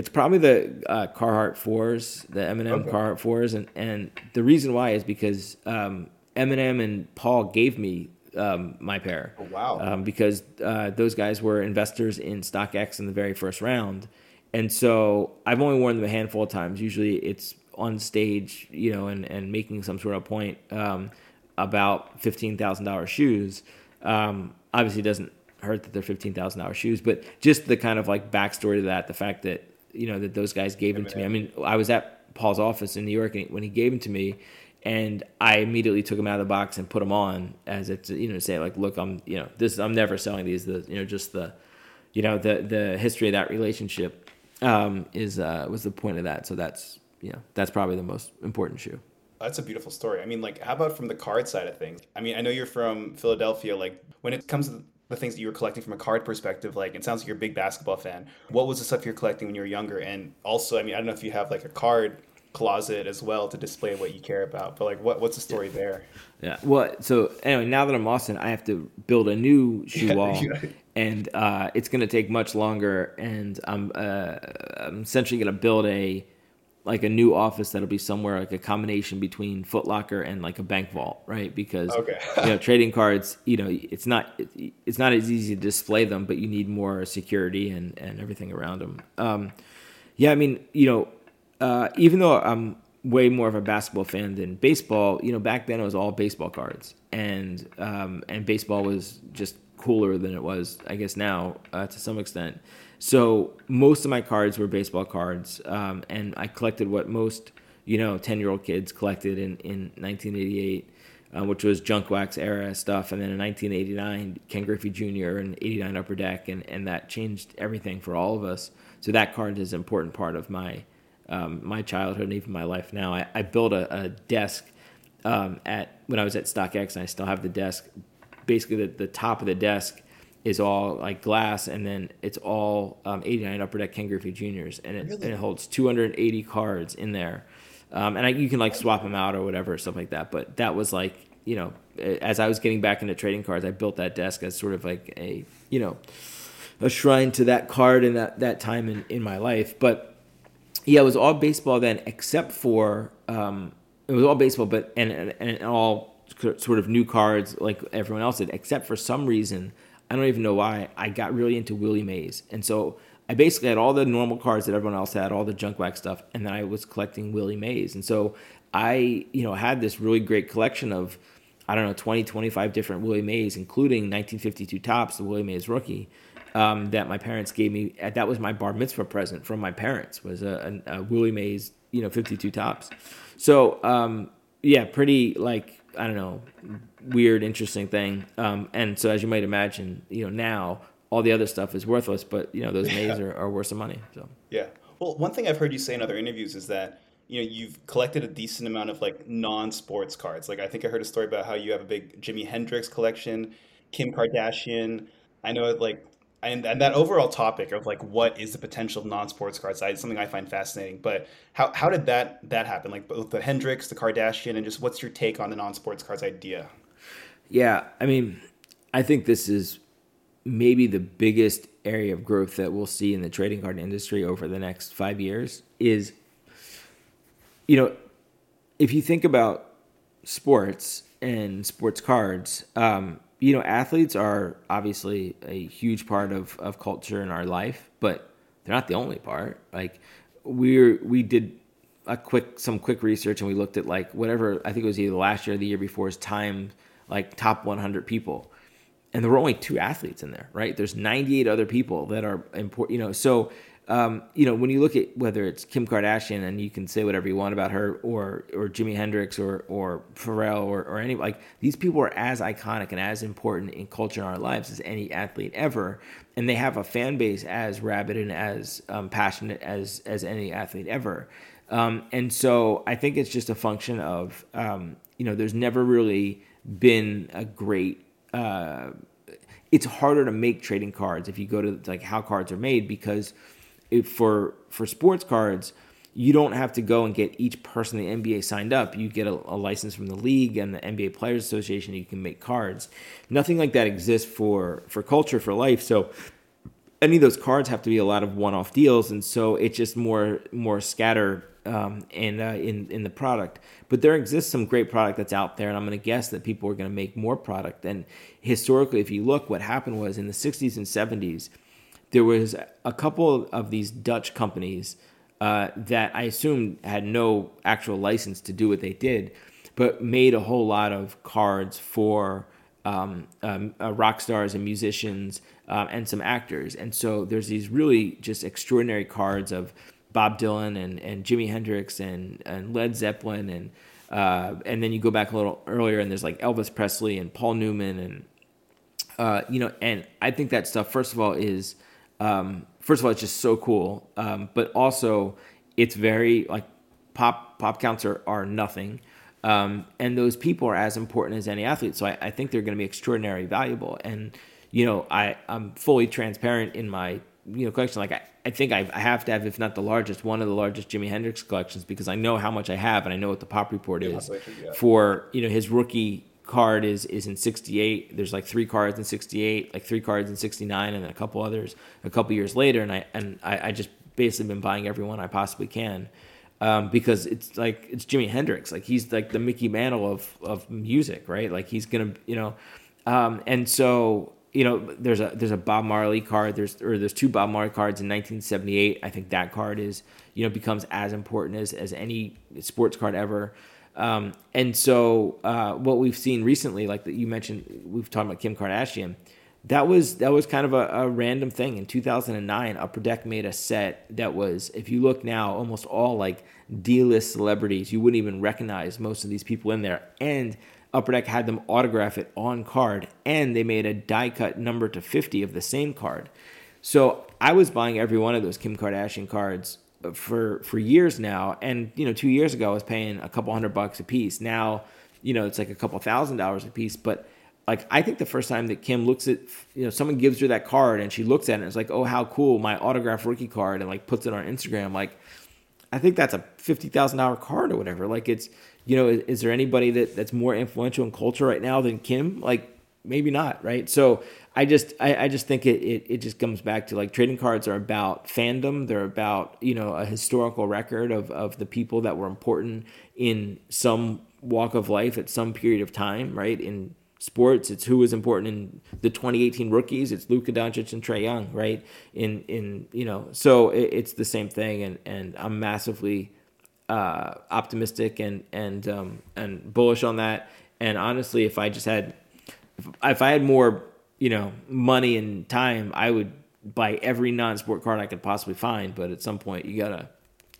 it's probably the uh, Carhartt fours, the Eminem Okay. Carhartt fours, and and the reason why is because um, Eminem and Paul gave me um, my pair. Oh, wow. Um, because uh, those guys were investors in StockX in the very first round, and so I've only worn them a handful of times. Usually, it's on stage, you know, and and making some sort of point um, about fifteen thousand dollars shoes. Um, obviously, it doesn't hurt that they're fifteen thousand dollars shoes, but just the kind of like backstory to that, the fact that you know that those guys gave them to me. I mean, I was at Paul's office in New York and when he gave them to me, and I immediately took them out of the box and put them on as it's you know say like, look, I'm you know this I'm never selling these. The you know just the you know the the history of that relationship um, is uh, was the point of that. So that's you know that's probably the most important shoe. That's a beautiful story. I mean, like, how about from the card side of things? I mean, I know you're from Philadelphia. Like, when it comes to the things that you were collecting from a card perspective, like, it sounds like you're a big basketball fan. What was the stuff you're collecting when you were younger? And also, I mean, I don't know if you have like a card closet as well to display what you care about, but like, what what's the story there? Yeah. Well, so anyway, now that I'm Austin, I have to build a new shoe Yeah, wall, yeah. and uh, it's going to take much longer. And I'm uh, I'm essentially going to build a like a new office that'll be somewhere like a combination between Foot Locker and like a bank vault, right? Because Okay. [LAUGHS] you know trading cards, you know, it's not it's not as easy to display them, but you need more security and and everything around them. Um, yeah, I mean, you know, uh, even though I'm way more of a basketball fan than baseball, you know, back then it was all baseball cards, and um, and baseball was just cooler than it was, I guess, now uh, to some extent. So most of my cards were baseball cards, um, and I collected what most you know ten year old kids collected in in 1988. Uh, which was junk wax era stuff, and then in 1989, Ken Griffey Jr. and 89 Upper Deck, and, and that changed everything for all of us. So that card is an important part of my um, my childhood and even my life now. I, I built a, a desk um, at when I was at StockX, and I still have the desk. Basically, the, the top of the desk is all like glass, and then it's all um, 89 Upper Deck Ken Griffey Juniors, and it, and it holds 280 cards in there. Um, and I, you can like swap them out or whatever, stuff like that. But that was like, you know, as I was getting back into trading cards, I built that desk as sort of like a, you know, a shrine to that card and that, that time in, in my life. But yeah, it was all baseball then, except for um, it was all baseball, but and, and and all sort of new cards like everyone else did, except for some reason I don't even know why I got really into Willie Mays, and so I basically had all the normal cards that everyone else had, all the junk wax stuff, and then I was collecting Willie Mays, and so I you know had this really great collection of I don't know 20, 25 different Willie Mays, including 1952 Topps, the Willie Mays rookie. um, that my parents gave me. uh, That was my bar mitzvah present from my parents. Was a, a, a Willie Mays, you know, fifty two Topps. So um, yeah, pretty like I don't know, weird, interesting thing. Um, and so as you might imagine, you know, now all the other stuff is worthless, but you know those Mays are, are worth some money. So Yeah. Well, one thing I've heard you say in other interviews is that you know you've collected a decent amount of like non-sports cards. Like I think I heard a story about how you have a big Jimi Hendrix collection, Kim Kardashian. I know like and, and that overall topic of like what is the potential of non-sports cards is something I find fascinating. But how how did that that happen? Like both the Hendrix, the Kardashian, and just what's your take on the non-sports cards idea? Yeah, I mean, I think this is maybe the biggest area of growth that we'll see in the trading card industry over the next five years is, you know, if you think about sports and sports cards, um, you know, athletes are obviously a huge part of, of culture in our life, but they're not the only part. Like we're we did a quick some quick research and we looked at like whatever I think it was either last year or the year before's time like top 100 people and there were only two athletes in there right there's 98 other people that are important you know so um, you know when you look at whether it's Kim Kardashian and you can say whatever you want about her or or Jimi Hendrix or or Pharrell or, or any like these people are as iconic and as important in culture in our lives as any athlete ever and they have a fan base as rabid and as um, passionate as as any athlete ever um, and so I think it's just a function of, um, you know, there's never really been a great. Uh, it's harder to make trading cards if you go to like how cards are made because for for sports cards you don't have to go and get each person in the NBA signed up. You get a, a license from the league and the NBA Players Association. You can make cards. Nothing like that exists for for culture for life. So any of those cards have to be a lot of one-off deals, and so it's just more more scattered um, in uh, in in the product. But there exists some great product that's out there, and I'm going to guess that people are going to make more product. And historically, if you look, what happened was in the 60s and 70s, there was a couple of these Dutch companies uh, that I assume had no actual license to do what they did, but made a whole lot of cards for um, um, uh, rock stars and musicians um, and some actors. And so there's these really just extraordinary cards of Bob Dylan and, and Jimi Hendrix and, and Led Zeppelin and uh, and then you go back a little earlier and there's like Elvis Presley and Paul Newman and uh, you know and I think that stuff first of all is um, first of all it's just so cool. Um, but also it's very like pop pop counts are, are nothing. Um, and those people are as important as any athlete. So I, I think they're going to be extraordinarily valuable. And you know I I'm fully transparent in my you know collection. Like I, I think I, I have to have if not the largest one of the largest Jimi Hendrix collections because I know how much I have and I know what the pop report is yeah. for you know his rookie card is is in 68 there's like three cards in 68 like three cards in 69 and then a couple others a couple years later and I and I, I just basically been buying everyone I possibly can um, because it's like it's Jimi Hendrix like he's like the Mickey Mantle of of music right like he's gonna you know um, and so you know, there's a there's a Bob Marley card. There's or there's two Bob Marley cards in 1978. I think that card is you know becomes as important as as any sports card ever. Um, and so uh, what we've seen recently, like that you mentioned, we've talked about Kim Kardashian. That was that was kind of a, a random thing. In 2009, Upper Deck made a set that was, if you look now, almost all like D-list celebrities. You wouldn't even recognize most of these people in there, and Upper Deck had them autograph it on card, and they made a die cut number to 50 of the same card. So I was buying every one of those Kim Kardashian cards for for years now, and you know, two years ago I was paying a couple hundred bucks a piece. Now, you know, it's like a couple thousand dollars a piece. But like, I think the first time that Kim looks at, you know, someone gives her that card and she looks at it and it's like, oh, how cool, my autograph rookie card, and like puts it on Instagram, like. I think that's a fifty thousand dollar card or whatever. Like it's, you know, is, is, there anybody that that's more influential in culture right now than Kim? Like maybe not, right? So I just I, I just think it, it it just comes back to like trading cards are about fandom. They're about you know a historical record of of the people that were important in some walk of life at some period of time, right? In sports. It's who was important in the 2018 rookies. It's Luka Doncic and Trae Young, right? In in you know, so it, it's the same thing, and and I'm massively uh, optimistic and and um, and bullish on that. And honestly, if I just had if, if I had more you know money and time, I would buy every non-sport card I could possibly find. But at some point, you gotta,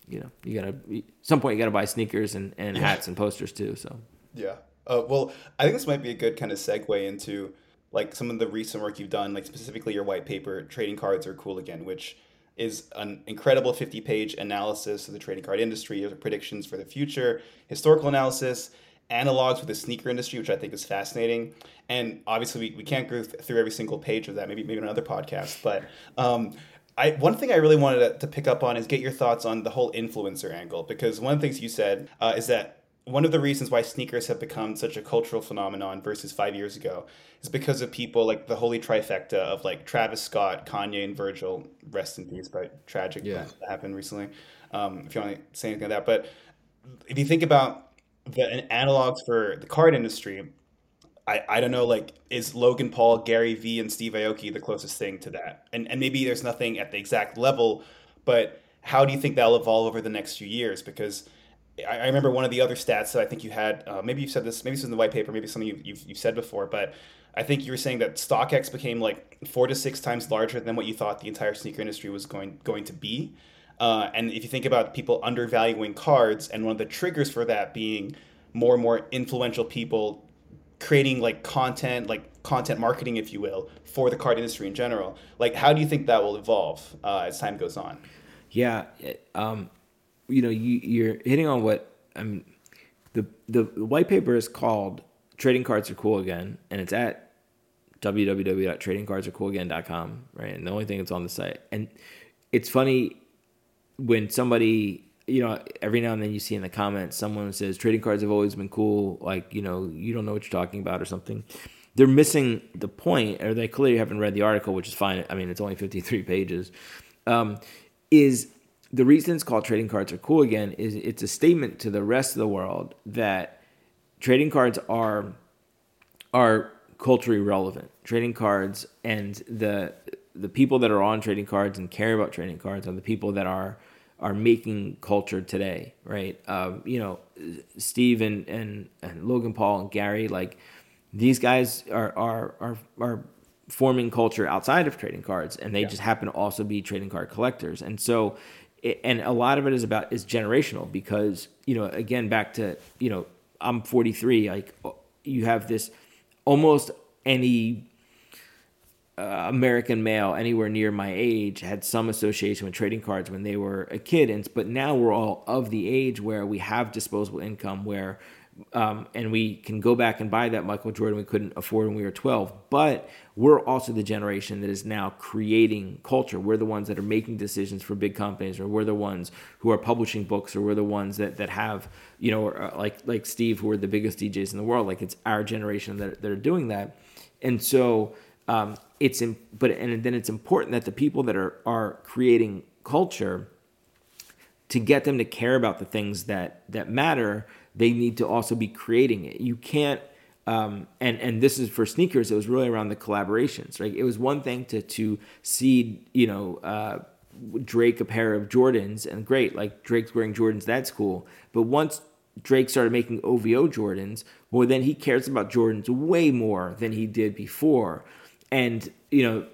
you know, you gotta. At some point, you gotta buy sneakers and, and Yeah. hats and posters too. So Yeah. Uh, well, I think this might be a good kind of segue into like some of the recent work you've done, like specifically your white paper, Trading Cards Are Cool Again, which is an incredible 50 page analysis of the trading card industry, predictions for the future, historical analysis, analogs with the sneaker industry, which I think is fascinating. And obviously, we, we can't go th- through every single page of that, maybe maybe another podcast. But um, I, one thing I really wanted to, to pick up on is get your thoughts on the whole influencer angle, because one of the things you said uh, is that one of the reasons why sneakers have become such a cultural phenomenon versus five years ago is because of people like the holy trifecta of like Travis Scott, Kanye, and Virgil. Rest in peace, but tragic Yeah. that happened recently. Um, if you want to say anything like that, but if you think about the analogs for the card industry, I, I don't know, like, is Logan Paul, Gary Vee, and Steve Aoki the closest thing to that? And, and maybe there's nothing at the exact level, but how do you think that'll evolve over the next few years? Because I, I remember one of the other stats that I think you had, uh, maybe you said this, maybe this was in the white paper, maybe something you've, you've, you've said before, but I think you were saying that StockX became like four to six times larger than what you thought the entire sneaker industry was going going to be. Uh, and if you think about people undervaluing cards, and one of the triggers for that being more and more influential people creating like content, like content marketing, if you will, for the card industry in general, like how do you think that will evolve uh, as time goes on? Yeah, um, you know, you, you're hitting on what I mean. The, the the white paper is called "Trading Cards Are Cool Again," and it's at www.tradingcardsarecoolagain.com, right? And the only thing that's on the site, and it's funny when somebody, you know, every now and then you see in the comments someone says trading cards have always been cool, like you know, you don't know what you're talking about or something. They're missing the point, or they clearly haven't read the article, which is fine. I mean, it's only 53 [LAUGHS] pages. Um, is the reason it's called trading cards are cool again is it's a statement to the rest of the world that trading cards are are culturally relevant. Trading cards and the the people that are on trading cards and care about trading cards are the people that are are making culture today, right? Um, you know, Steve and, and and Logan Paul and Gary, like these guys are are are are forming culture outside of trading cards, and they Yeah. just happen to also be trading card collectors, and so. it- And a lot of it is about is generational because you know again back to you know I'm 43 like you have this almost any uh, American male anywhere near my age had some association with trading cards when they were a kid, and but now we're all of the age where we have disposable income, where um, and we can go back and buy that Michael Jordan we couldn't afford when we were 12. But we're also the generation that is now creating culture. We're the ones that are making decisions for big companies, or we're the ones who are publishing books, or we're the ones that, that have, you know, uh, like like Steve, who are the biggest DJs in the world. Like it's our generation that, that are doing that. And so um, it's in, but and then it's important that the people that are are creating culture to get them to care about the things that that matter they need to also be creating it. You can't um, and and this is for sneakers it was really around the collaborations right? It was one thing to to see you know uh, drake a pair of jordans and great like drake's wearing jordans that's cool. But once drake started making ovo jordans well then he cares about jordans way more than he did before and you know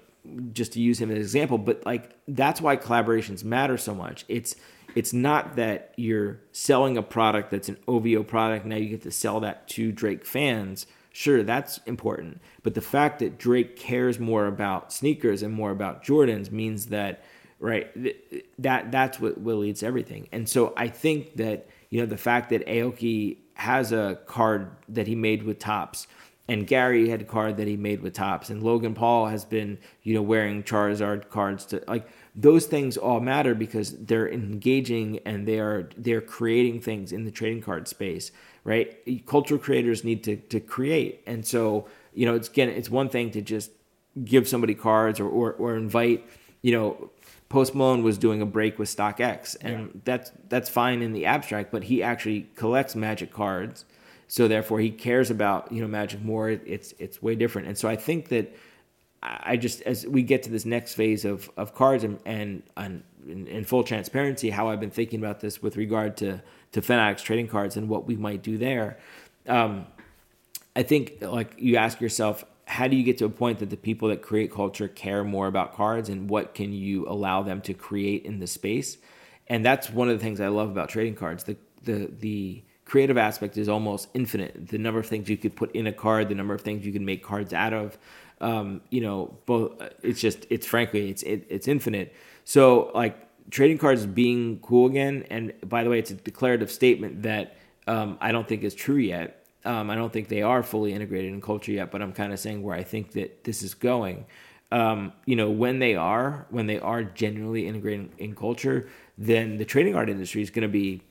just to use him as an example but like that's why collaborations matter so much. It's it's not that you're selling a product that's an OVO product now you get to sell that to Drake fans. Sure that's important but the fact that Drake cares more about sneakers and more about Jordans means that right th- that that's what, what leads everything. And so I think that you know the fact that Aoki has a card that he made with Topps and Gary had a card that he made with Topps, and Logan Paul has been, you know, wearing Charizard cards to like those things all matter because they're engaging and they are they're creating things in the trading card space, right? Cultural creators need to to create, and so you know, it's again, it's one thing to just give somebody cards or or, or invite, you know. Post Malone was doing a break with StockX, and that's that's fine in the abstract, but he actually collects Magic cards, so therefore he cares about you know magic more it's it's way different and so i think that i just as we get to this next phase of of cards and and, and in, full transparency how i've been thinking about this with regard to to fanatics trading cards and what we might do there um i think like you ask yourself how do you get to a point that the people that create culture care more about cards and what can you allow them to create in the space? And that's one of the things I love about trading cards. The the the creative aspect is almost infinite. The number of things you could put in a card, the number of things you can make cards out of, um, you know, both. It's just it's frankly it's it, it's infinite. So like trading cards being cool again, and by the way, it's a declarative statement that um, I don't think is true yet um, I don't think they are fully integrated in culture yet, but I'm kind of saying where I think that this is going. Um, you know, when they are, when they are genuinely integrating in culture, then the trading card industry is going to be,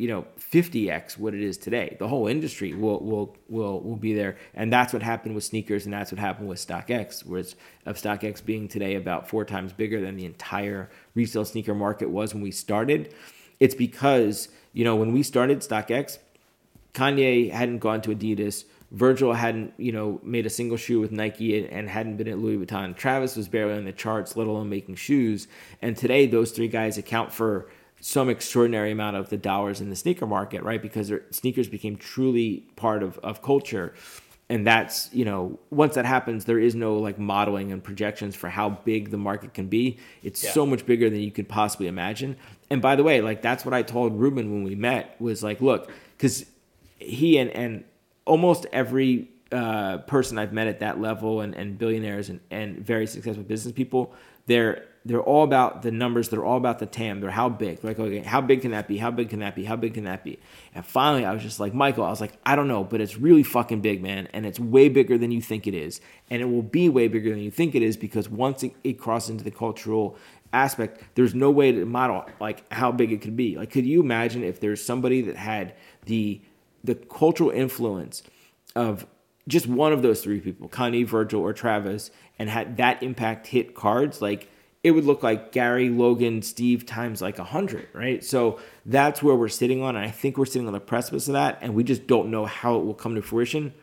you know, 50x what it is today. The whole industry will will will will be there, and that's what happened with sneakers, and that's what happened with StockX, whereas of StockX being today about four times bigger than the entire resale sneaker market was when we started. It's because you know when we started StockX Kanye hadn't gone to Adidas. Virgil hadn't, you know, made a single shoe with Nike and hadn't been at Louis Vuitton. Travis was barely on the charts, let alone making shoes. And today, those three guys account for some extraordinary amount of the dollars in the sneaker market, right? Because sneakers became truly part of, of culture. And that's, you know, once that happens, there is no like modeling and projections for how big the market can be. It's yeah. so much bigger than you could possibly imagine. And by the way, like that's what I told Rubin when we met was like, look, because he and, and almost every uh, person I've met at that level and, and billionaires and, and very successful business people, they're they're all about the numbers. They're all about the TAM. They're how big. They're like, okay, how big can that be? How big can that be? How big can that be? And finally, I was just like, Michael, I was like, I don't know, but it's really fucking big, man. And it's way bigger than you think it is. And it will be way bigger than you think it is because once it, it crosses into the cultural aspect, there's no way to model like how big it could be. Like, could you imagine if there's somebody that had the the cultural influence of just one of those three people, Kanye, Virgil, or Travis, and had that impact hit cards, like it would look like Gary, Logan, Steve times like a hundred, right? So that's where we're sitting on, and I think we're sitting on the precipice of that, and we just don't know how it will come to fruition,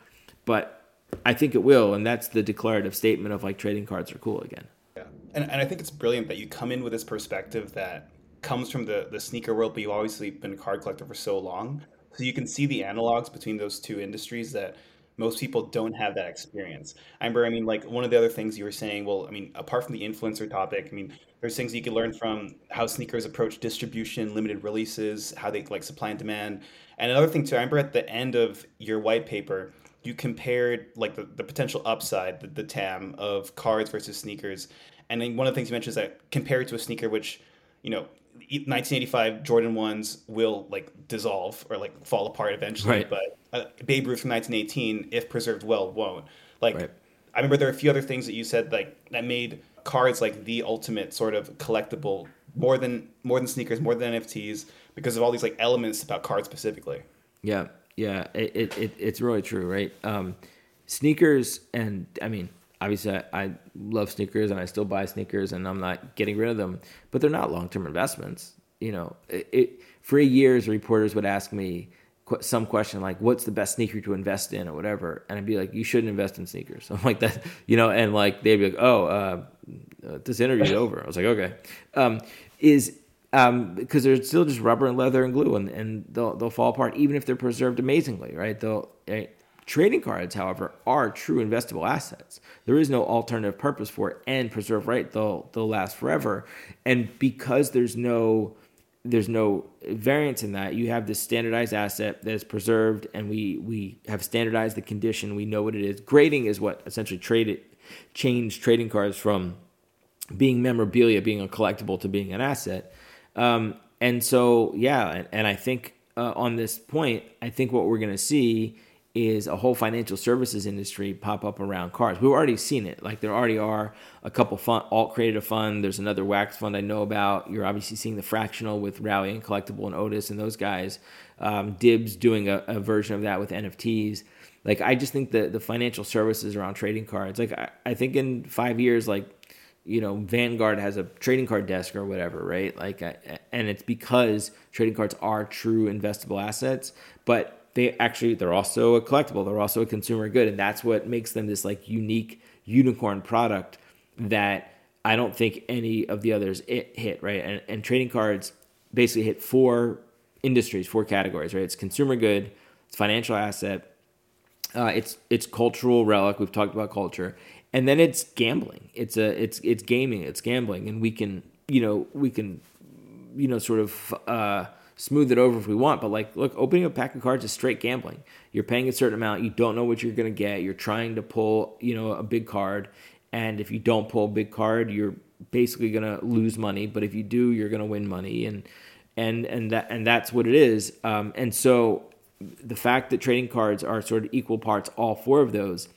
but I think it will, and that's the declarative statement of like trading cards are cool again. Yeah, and, and I think it's brilliant that you come in with this perspective that comes from the the sneaker world, but you've obviously been a card collector for so long so you can see the analogs between those two industries that most people don't have that experience. I remember, I mean, like one of the other things you were saying, well, I mean, apart from the influencer topic, I mean, there's things you can learn from how sneakers approach distribution, limited releases, how they like supply and demand. And another thing too, I remember at the end of your white paper, you compared like the, the potential upside, the, the TAM of cards versus sneakers. And then one of the things you mentioned is that compared to a sneaker, which, you know, 1985 Jordan ones will like dissolve or like fall apart eventually, right. but uh, Babe Ruth from 1918, if preserved well, won't. Like, right. I remember there are a few other things that you said like that made cards like the ultimate sort of collectible more than more than sneakers, more than NFTs because of all these like elements about cards specifically. Yeah, yeah, it, it it's really true, right? Um, sneakers and I mean obviously I, I, love sneakers and I still buy sneakers and I'm not getting rid of them, but they're not long term investments. You know, it, it, for years reporters would ask me some question like, "What's the best sneaker to invest in?" or whatever, and I'd be like, "You shouldn't invest in sneakers." [LAUGHS] I'm like that, you know, and like they'd be like, "Oh, uh, uh this interview's [LAUGHS] over." I was like, "Okay," um, is um, because they're still just rubber and leather and glue, and, and they'll they'll fall apart even if they're preserved amazingly, right? They'll eh, Trading cards, however, are true investable assets. There is no alternative purpose for it, and preserve right, they'll they'll last forever. And because there's no there's no variance in that, you have this standardized asset that is preserved, and we we have standardized the condition. We know what it is. Grading is what essentially traded changed trading cards from being memorabilia, being a collectible, to being an asset. Um, and so, yeah, and, and I think uh, on this point, I think what we're to see is a whole financial services industry pop up around cars. We've already seen it. Like there already are a couple fund, alt created a fund. There's another wax fund I know about. You're obviously seeing the fractional with Rally and Collectable and Otis and those guys. Um, Dibbs doing a, a, version of that with NFTs. Like I just think that the financial services around trading cards. Like I, I think in five years, like you know Vanguard has a trading card desk or whatever, right? Like, and it's because trading cards are true investable assets, but they actually they're also a collectible they're also a consumer good and that's what makes them this like unique unicorn product that i don't think any of the others hit right and, and trading cards basically hit four industries four categories right it's consumer good it's financial asset Uh, it's it's cultural relic. We've talked about culture, and then it's gambling. It's a it's it's gaming. It's gambling, and we can you know we can you know sort of uh, smooth it over if we want. But like, look, opening a pack of cards is straight gambling. You're paying a certain amount. You don't know what you're gonna get. You're trying to pull you know a big card, and if you don't pull a big card, you're basically gonna lose money. But if you do, you're gonna win money, and and and that and that's what it is. Um, and so the fact that trading cards are sort of equal parts, all four of those,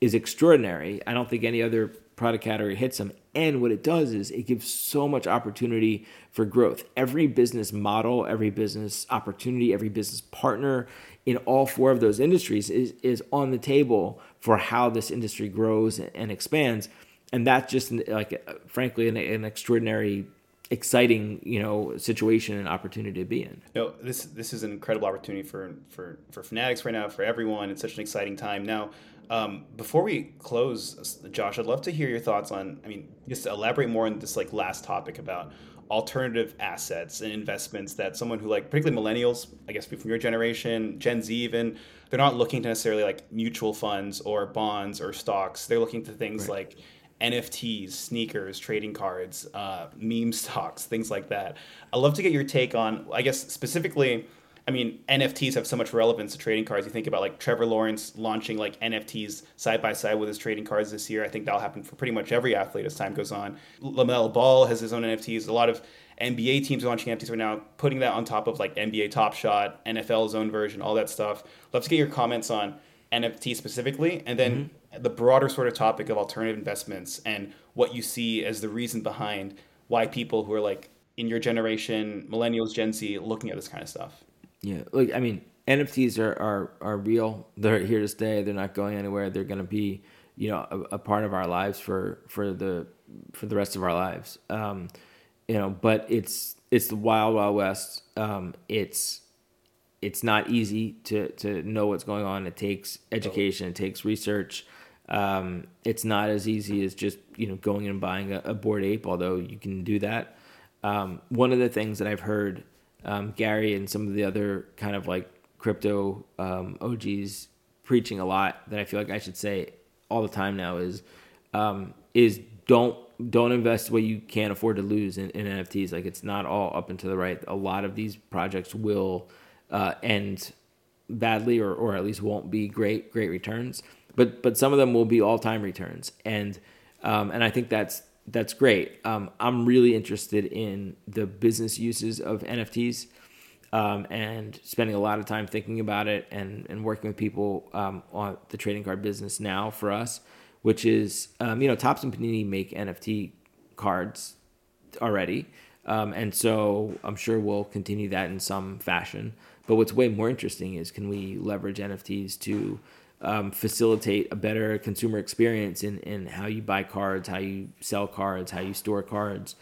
is extraordinary. I don't think any other product category hits them. And what it does is it gives so much opportunity for growth. Every business model, every business opportunity, every business partner in all four of those industries is, is on the table for how this industry grows and expands. And that's just like, frankly, an, an extraordinary exciting you know situation and opportunity to be in no this this is an incredible opportunity for for for fanatics right now for everyone it's such an exciting time now um, before we close josh i'd love to hear your thoughts on i mean just to elaborate more on this like last topic about alternative assets and investments that someone who like particularly millennials i guess from your generation gen z even they're not looking to necessarily like mutual funds or bonds or stocks they're looking to things right. like NFTs, sneakers, trading cards, uh, meme [LAUGHS] stocks, things like that. I'd love to get your take on, I guess, specifically. I mean, NFTs have so much relevance to trading cards. You think about like Trevor Lawrence launching like NFTs side by side with his trading cards this year. I think that'll happen for pretty much every athlete as time goes on. LaMelo Ball has his own NFTs. A lot of NBA teams are launching NFTs right now, putting that on top of like NBA Top Shot, NFL's own version, all that stuff. Love to get your comments on NFT specifically, and then mm-hmm the broader sort of topic of alternative investments and what you see as the reason behind why people who are like in your generation, millennials, Gen Z, looking at this kind of stuff. Yeah, like I mean, NFTs are are are real. They're here to stay. They're not going anywhere. They're going to be, you know, a, a, part of our lives for for the for the rest of our lives. Um, you know, but it's it's the wild wild west. Um, it's it's not easy to to know what's going on. It takes education. It takes research. Um, it's not as easy as just you know going and buying a, a bored ape, although you can do that. Um, one of the things that I've heard um, Gary and some of the other kind of like crypto um, OGs preaching a lot that I feel like I should say all the time now is um, is don't don't invest what you can't afford to lose in, in, NFTs. Like it's not all up and to the right. A lot of these projects will uh, end badly or, or at least won't be great great returns but but some of them will be all time returns, and um, and I think that's that's great. Um, I'm really interested in the business uses of NFTs. Um, and spending a lot of time thinking about it and, and working with people um, on the trading card business now for us, which is, um, you know, Topps and Panini make NFT cards already. Um, and so I'm sure we'll continue that in some fashion. But what's way more interesting is can we leverage NFTs to um, facilitate a better consumer experience in, in how you buy cards, how you sell cards, how you store cards,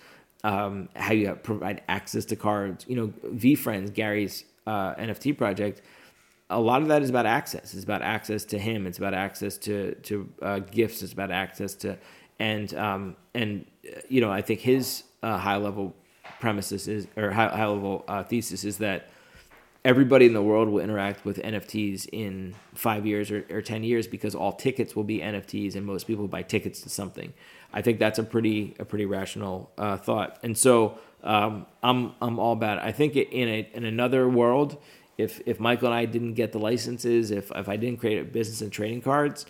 um, how you provide access to cards. You know, VeeFriends, Gary's uh, NFT project, a lot of that is about access. It's about access to him. It's about access to to uh, gifts. It's about access to and um, and you know I think his uh, high level premises is or high, high level uh, thesis is that everybody in the world will interact with NFTs in five years or, or 10 years because all tickets will be NFTs and most people buy tickets to something. I think that's a pretty a pretty rational uh, thought. And so um, I'm I'm all about it. I think in a, in another world, if if Michael and I didn't get the licenses, if if I didn't create a business and trading cards,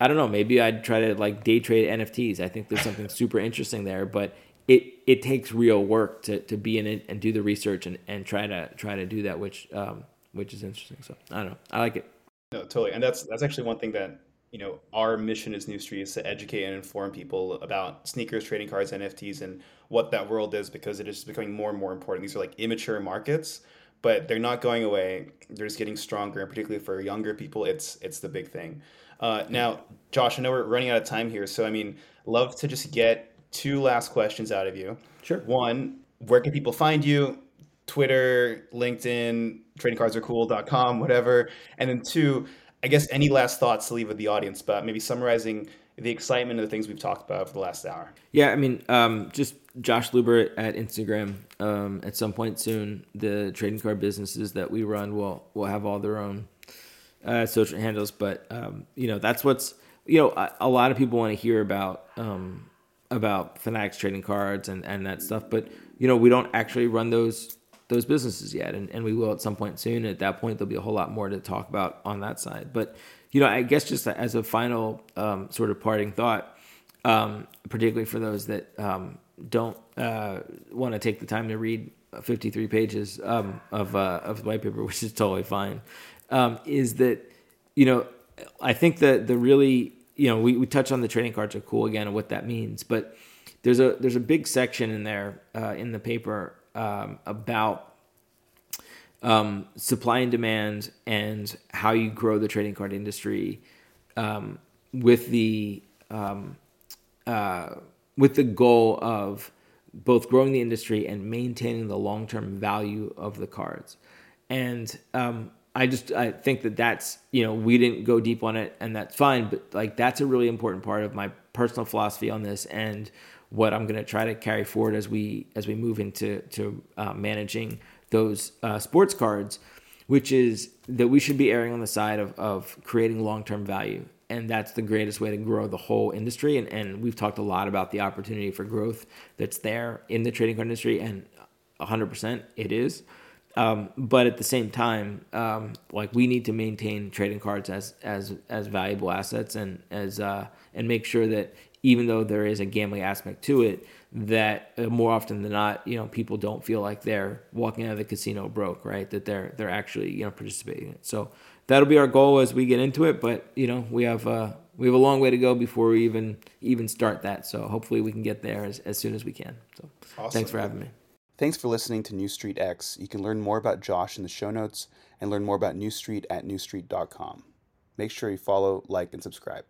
I don't know. Maybe I'd try to like day trade NFTs. I think there's something super interesting there, but it it takes real work to, to be in it and do the research and, and try to try to do that, which um, which is interesting. So I don't know. I like it. No, totally. And that's that's actually one thing that you know our mission as New Street is to educate and inform people about sneakers, trading cards, NFTs, and what that world is because it is becoming more and more important. These are like immature markets, but they're not going away. They're just getting stronger, and particularly for younger people, it's it's the big thing. Uh, now, Josh, I know we're running out of time here, so I mean, love to just get two last questions out of you. Sure. One, where can people find you? Twitter, LinkedIn, tradingcardsarecool.com, whatever. And then two, I guess any last thoughts to leave with the audience, but maybe summarizing the excitement of the things we've talked about for the last hour. Yeah, I mean, um, just Josh Luber at Instagram. Um, at some point soon, the trading card businesses that we run will will have all their own uh, social handles, but um, you know that's what's you know a, a lot of people want to hear about um, about Fanatics trading cards and and that stuff, but you know we don't actually run those those businesses yet, and, and we will at some point soon. At that point, there'll be a whole lot more to talk about on that side. But you know, I guess just as a final um, sort of parting thought, um, particularly for those that um, don't uh, want to take the time to read 53 pages um, of uh, of white paper, [LAUGHS] which is totally fine, um, is that you know I think that the really you know we, we touch on the trading cards are cool again and what that means, but there's a there's a big section in there uh, in the paper um, about um, supply and demand and how you grow the trading card industry um, with the um, uh, with the goal of both growing the industry and maintaining the long term value of the cards. And um, I just I think that that's you know we didn't go deep on it and that's fine, but like that's a really important part of my personal philosophy on this and what I'm going to try to carry forward as we as we move into to uh, managing those uh, sports cards, which is that we should be erring on the side of, of creating long term value. And that's the greatest way to grow the whole industry. And, and we've talked a lot about the opportunity for growth that's there in the trading card industry, and 100% it is. Um, but at the same time, um, like we need to maintain trading cards as as as valuable assets and as uh, and make sure that even though there is a gambling aspect to it, that uh, more often than not, you know, people don't feel like they're walking out of the casino broke, right? That they're they're actually you know participating in it. So that'll be our goal as we get into it. But you know, we have uh, we have a long way to go before we even even start that. So hopefully we can get there as, as soon as we can. So awesome. thanks for having me. Thanks for listening to New Street X. You can learn more about Josh in the show notes and learn more about New Street at newstreet.com. Make sure you follow, like, and subscribe.